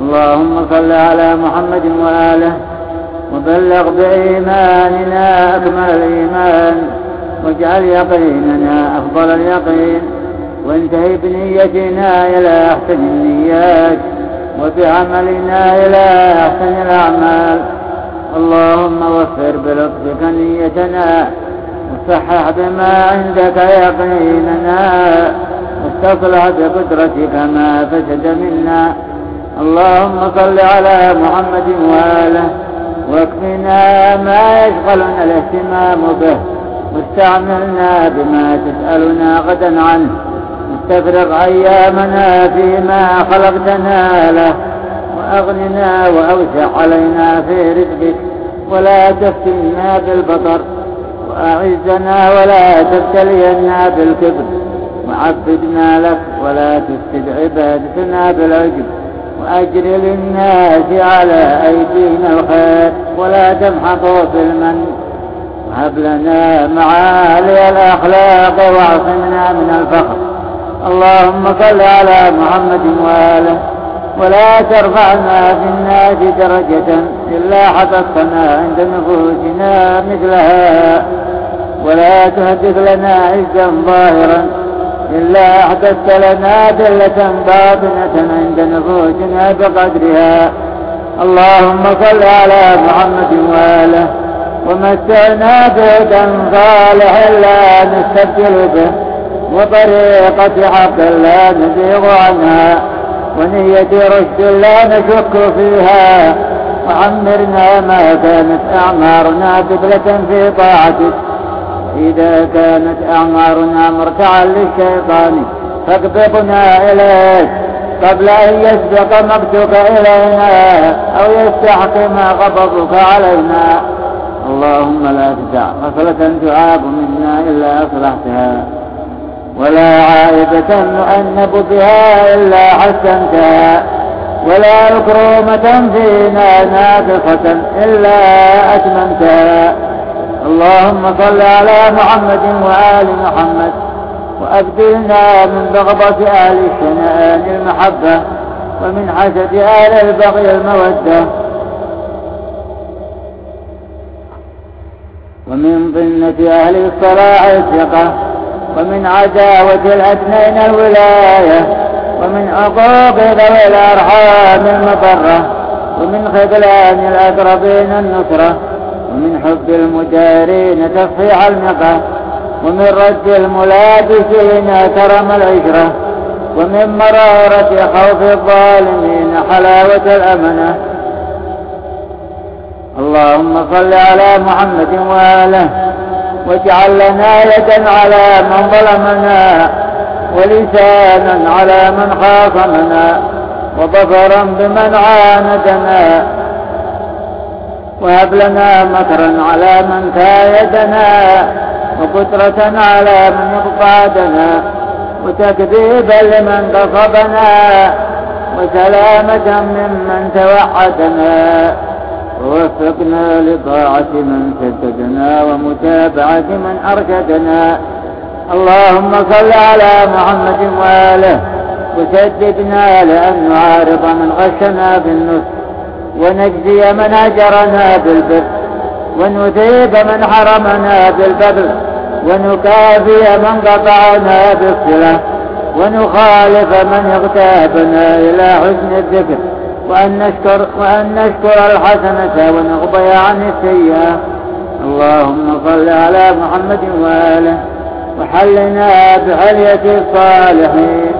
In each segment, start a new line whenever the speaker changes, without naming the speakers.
اللهم صل على محمد وآله وبلغ بإيماننا أكمل الإيمان واجعل يقيننا أفضل اليقين وانتهي بنيتنا إلى أحسن النيات وبعملنا إلى أحسن الأعمال اللهم وفر بلطفك نيتنا وصحح بما عندك يقيننا واستصلح بقدرتك ما فسد منا اللهم صل على محمد وآله واكفنا ما يشغلنا الاهتمام به واستعملنا بما تسألنا غدا عنه واستفرغ أيامنا فيما خلقتنا له وأغننا وأوسع علينا في رزقك ولا تفتنا بالبطر وأعزنا ولا تبتلينا بالكبر وعبدنا لك ولا تفسد عبادتنا بالعجب. وأجر للناس على أيدينا الخير ولا تمحقوا بالمن وهب لنا معالي الأخلاق وأعصمنا من الفخر. اللهم صل على محمد وآله ولا ترفعنا في الناس درجة إلا حفظتنا عند نفوسنا مثلها. ولا تهدف لنا عزا ظاهرا إلا أحدثت لنا ذلة باطنة عند نفوسنا بقدرها اللهم صل على محمد وآله ومتعنا بهدى صالح لا نستبدل به وطريقة حق لا نزيغ عنها ونية رشد لا نشك فيها. وعمرنا ما كانت أعمارنا قبلة في طاعتك إذا كانت أعمارنا مرتعا للشيطان فاقبضنا إليك قبل أن يسبق مقتك إلينا أو يستحكم غضبك علينا. اللهم لا تدع غفلة تعاب منا إلا أصلحتها ولا عائبة نؤنب بها إلا حسنتها ولا مكرومة فينا ناقصة إلا أتممتها. اللهم صل على محمد وآل محمد وأبدلنا من بغضة أهل الشنآن المحبة ومن حسد أهل البغي المودة ومن ظنة أهل الصلاح الثقة ومن عداوة الأثنين الولاية ومن عقوق ذوي الأرحام المضرة ومن خذلان الأقربين النصرة ومن حب المجارين تصحيح المقى ومن رد الملابسين كرم العشرة ومن مرارة خوف الظالمين حلاوة الأمنة اللهم صل على محمد وآله واجعل لنا يدا على من ظلمنا ولسانا على من خاصمنا وظفرا بمن عاندنا. وهب لنا مكرا على من كايدنا وقدرة على من يقعدنا وتكذيبا لمن قصبنا وسلامة ممن توعدنا ووفقنا لطاعة من سددنا ومتابعة من أرشدنا. اللهم صل على محمد وآله وسددنا لأن نعارض من غشنا بالنصر. ونجزي من أجرنا بالبر ونثيب من حرمنا بالبذل ونكافي من قطعنا بالصلة ونخالف من اغتابنا إلى حسن الذكر. وأن نشكر, وأن نشكر الحسنة ونغضي عن السيئة. اللهم صل على محمد وآله وحلنا بحلية الصالحين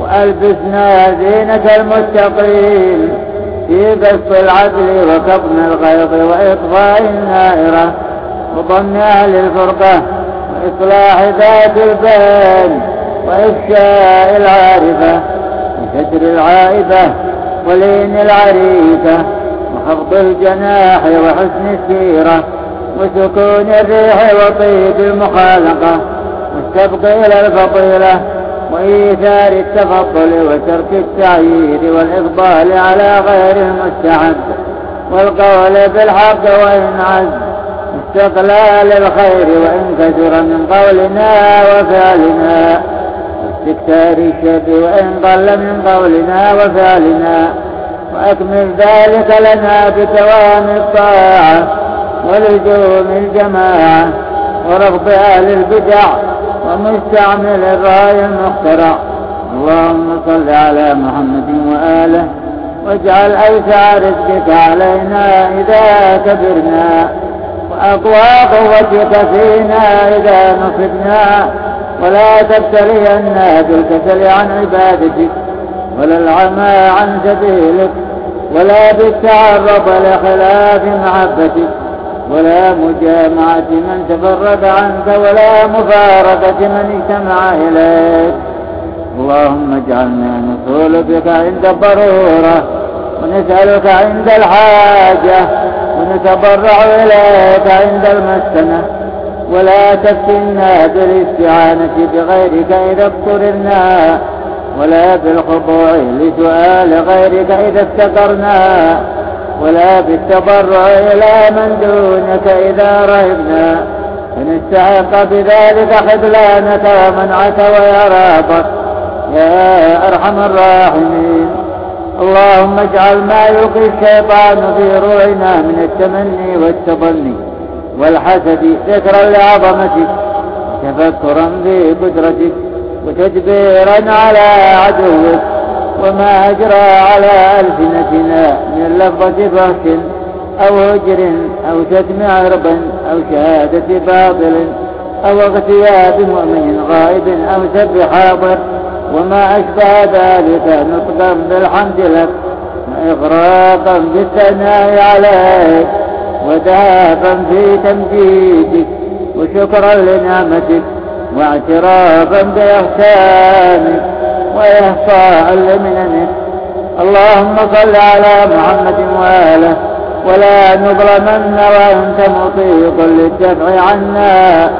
وألبسنا زينة المتقين. في بسط العدل وكظم الغيظ وإطفاء النائرة وضم أهل الفرقة وإصلاح ذات البين وإفشاء العارفة وستر العائبة ولين العريكة وخفض الجناح وحسن السيرة وسكون الريح وطيب المخالقة والسبق إلى الفضيلة وإيثار التفضل وترك التعييد والإفضال على غير المستحب والقول بالحق وإن عز استقلال الخير وإن كثر من قولنا وفعلنا واستكثار الشر وإن قل من قولنا وفعلنا وأكمل ذلك لنا بدوام الطاعة ولزوم الجماعة ورغب أهل البدع ومستعمل الرأي المخترع. اللهم صل على محمد وآله واجعل أوسع رزقك علينا إذا كبرنا وأقوى قوتك فينا إذا نصبنا ولا تبتلينا بالكسل عن عبادتك ولا العمى عن سبيلك ولا بالتعرض لخلاف محبتك. ولا مجامعة من تفرد عنك ولا مفارقة من اجتمع إليك. اللهم اجعلنا نصول بك عند الضرورة ونسألك عند الحاجة ونتبرع إليك عند المسكنة ولا تفتنا بالاستعانة بغيرك إذا اضطررنا ولا بالخضوع لسؤال غيرك إذا استقرنا ولا بالتضرع إلى من دونك إذا رهبنا. فنستحق بذلك خذلانك ومنعك وإرابك يا أرحم الراحمين. اللهم اجعل ما يلقي الشيطان في روعنا من التمني والتظني والحسد ذكرا لعظمتك تفكرا في قدرتك وتدبيرا على عدوك. وما أجرى على ألسنتنا من لفظة فهش أو هجر أو شتم عرب أو شهادة باطل أو اغتياب مؤمن غائب أو سب حاضر وما أشبه ذلك نطقا بالحمد لك وإغراقا بالثناء عليك ودافا في تمجيدك وشكرا لنعمتك واعترافا بإحسانك وإحصاء لمننك اللهم صل على محمد وآله ولا نظلمن وأنت مطيق للدفع عنا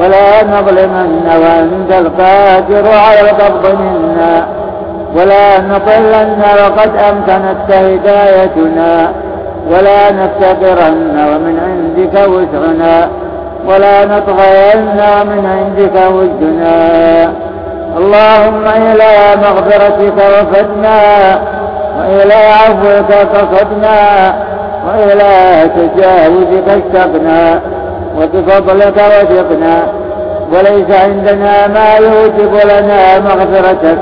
ولا نظلمن وأنت القادر على القبض منا ولا نضلن وقد أمكنت هدايتنا ولا نفتقرن ومن عندك وسعنا ولا نطغين من عندك وجدنا اللهم إلى مغفرتك وفدنا وإلى عفوك قصدنا وإلى تجاوزك اشتقنا وبفضلك وثقنا وليس عندنا ما يوجب لنا مغفرتك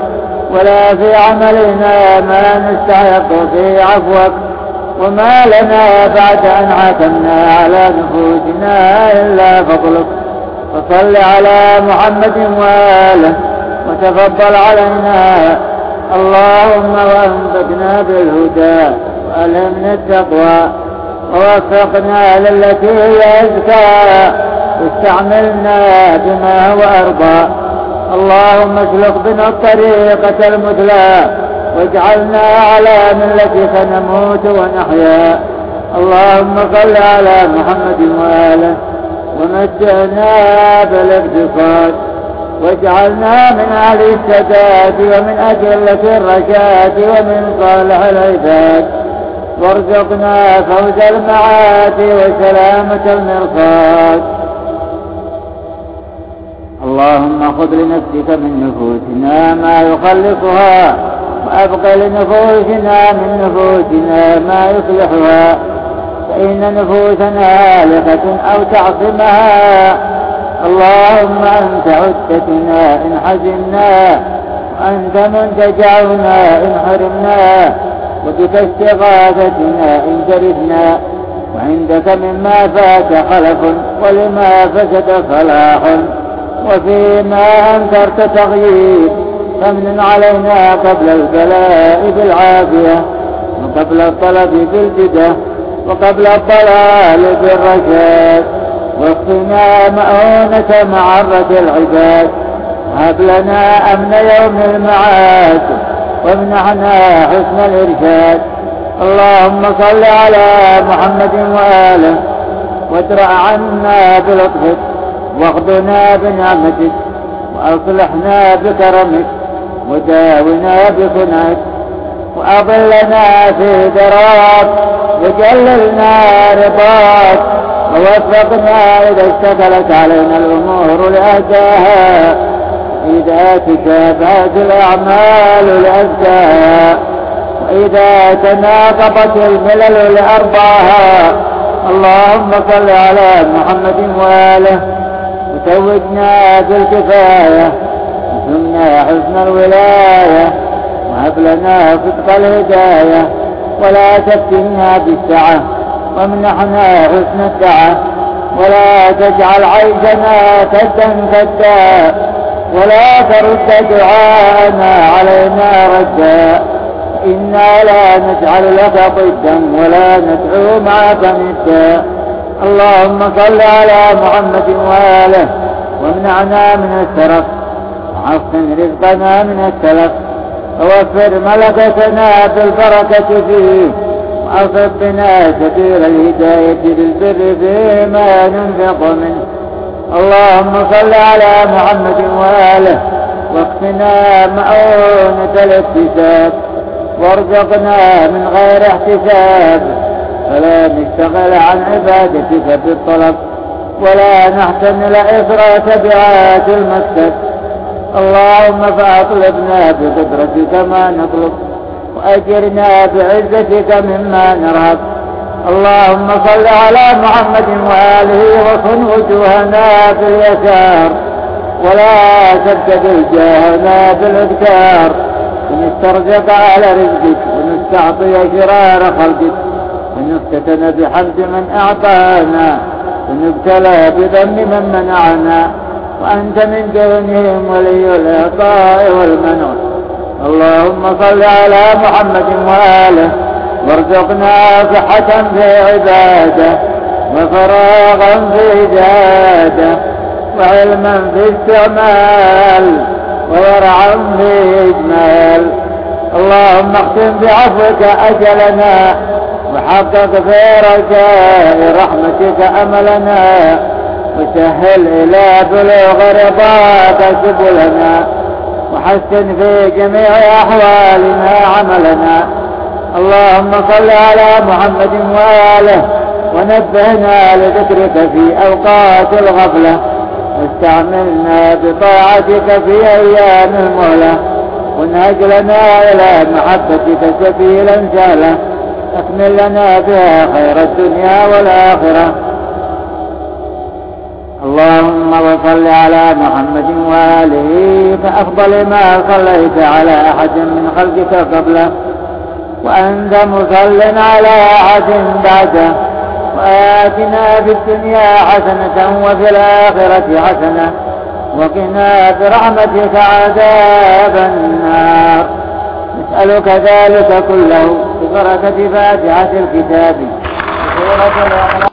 ولا في عملنا ما نستحق في عفوك. وما لنا بعد أن حكمنا على نفوسنا إلا فضلك. فصل على محمد وآله وتفضل علينا. اللهم وانبتنا بالهدى وألهمنا التقوى ووفقنا للتي هي أزكى واستعملنا بما هو أرضى. اللهم اسلك بنا الطريقة المثلى واجعلنا على ملتك نموت ونحيا. اللهم صل على محمد وآله. ومتعنا بالإقتصاد. واجعلنا من أهل السداد ومن أجلة الرشاد ومن صالح العباد. وارزقنا فوز المعاد وسلامة المرقاد اللهم خذ لنفسك من نفوسنا ما يخلصها وأبق لنفوسنا من نفوسنا ما يصلحها. فإن نفوسنا هالكة أو تعصمها اللهم أنت عدتنا إن حزنا وأنت منتجعنا إن حرمنا وبك استغاثتنا إن جردنا. وعندك مما فات خلف ولما فسد صلاح وفيما أنكرت تغيير فمن علينا قبل البلاء بالعافية وقبل الطلب بالجدة وقبل الضلال بالرشاد. واقنا مؤونة معرة العباد. هب لنا أمن يوم المعاد وامنحنا حسن الإرشاد. اللهم صل على محمد وآله وادرأ عنا بلطفك واخذنا بنعمتك وأصلحنا بكرمك وداونا بصنعك. وأضلنا في دراك وجللنا رضاك. ووفقنا إذا اشتغلت علينا الأمور لأهداها إذا تشابهت الأعمال لأزكاها وإذا تناقضت الملل لأرضاها. اللهم صل على محمد وآله. وتوجنا بالكفاية وثمنا حسن الولاية. وهب لنا صدق الهداية. ولا تفتنا بالسعة وامنحنا حسن الدعاء. ولا تجعل عيشنا كدا كدا ولا ترد دعاءنا علينا ردا. إنا لا نجعل لك ضدا ولا ندعو معك ندا. اللهم صل على محمد وآله. وامنعنا من السرف وحسن رزقنا من السلف. ووفر ملكتنا بالبركة فيه. وأصب بنا سبيل الهداية للبر فيما ننفق منه. اللهم صل على محمد وآله واكفنا مؤونة الاكتساب وارزقنا من غير احتساب. فلا نشتغل عن عبادتك بالطلب ولا نحتمل إفراط بعاد المكتب اللهم فأطلبنا بقدرتك ما نطلب. وأجرنا بعزتك مما نرهب اللهم صل على محمد وآله وصن وجوهنا باليسار ولا تبتدل جاهنا بالإذكار ونسترزق على رزقك ونستعطي شرار خلقك. ونفتتن بحمد من أعطانا. ونبتلى بذنب من منعنا. وأنت من دونهم ولي الإعطاء والمنع. اللهم صل على محمد وآله وارزقنا صحة في عبادة وفراغا في جادة وعلما في استعمال وورعا في إجمال. اللهم اختم بعفوك أجلنا وحقق في رجاء رحمتك أملنا وسهل إلى بلوغ رضاك سبلنا. وحسن في جميع أحوالنا عملنا. اللهم صل على محمد وآله ونبهنا لذكرك في أوقات الغفلة. واستعملنا بطاعتك في أيام المهلة. وانهج لنا إلى محبتك سبيلا سهلا. أكمل لنا بها خير الدنيا والآخرة. اللهم وصل على محمد وآله فأفضل ما صليت على أحد من خلقك قبله وأنت مصل على أحد بعده وآتنا في الدنيا حسنة وفي الآخرة حسنة وقنا برحمتك عذاب النار. نسألك ذلك كله ببركة فاتحة الكتاب.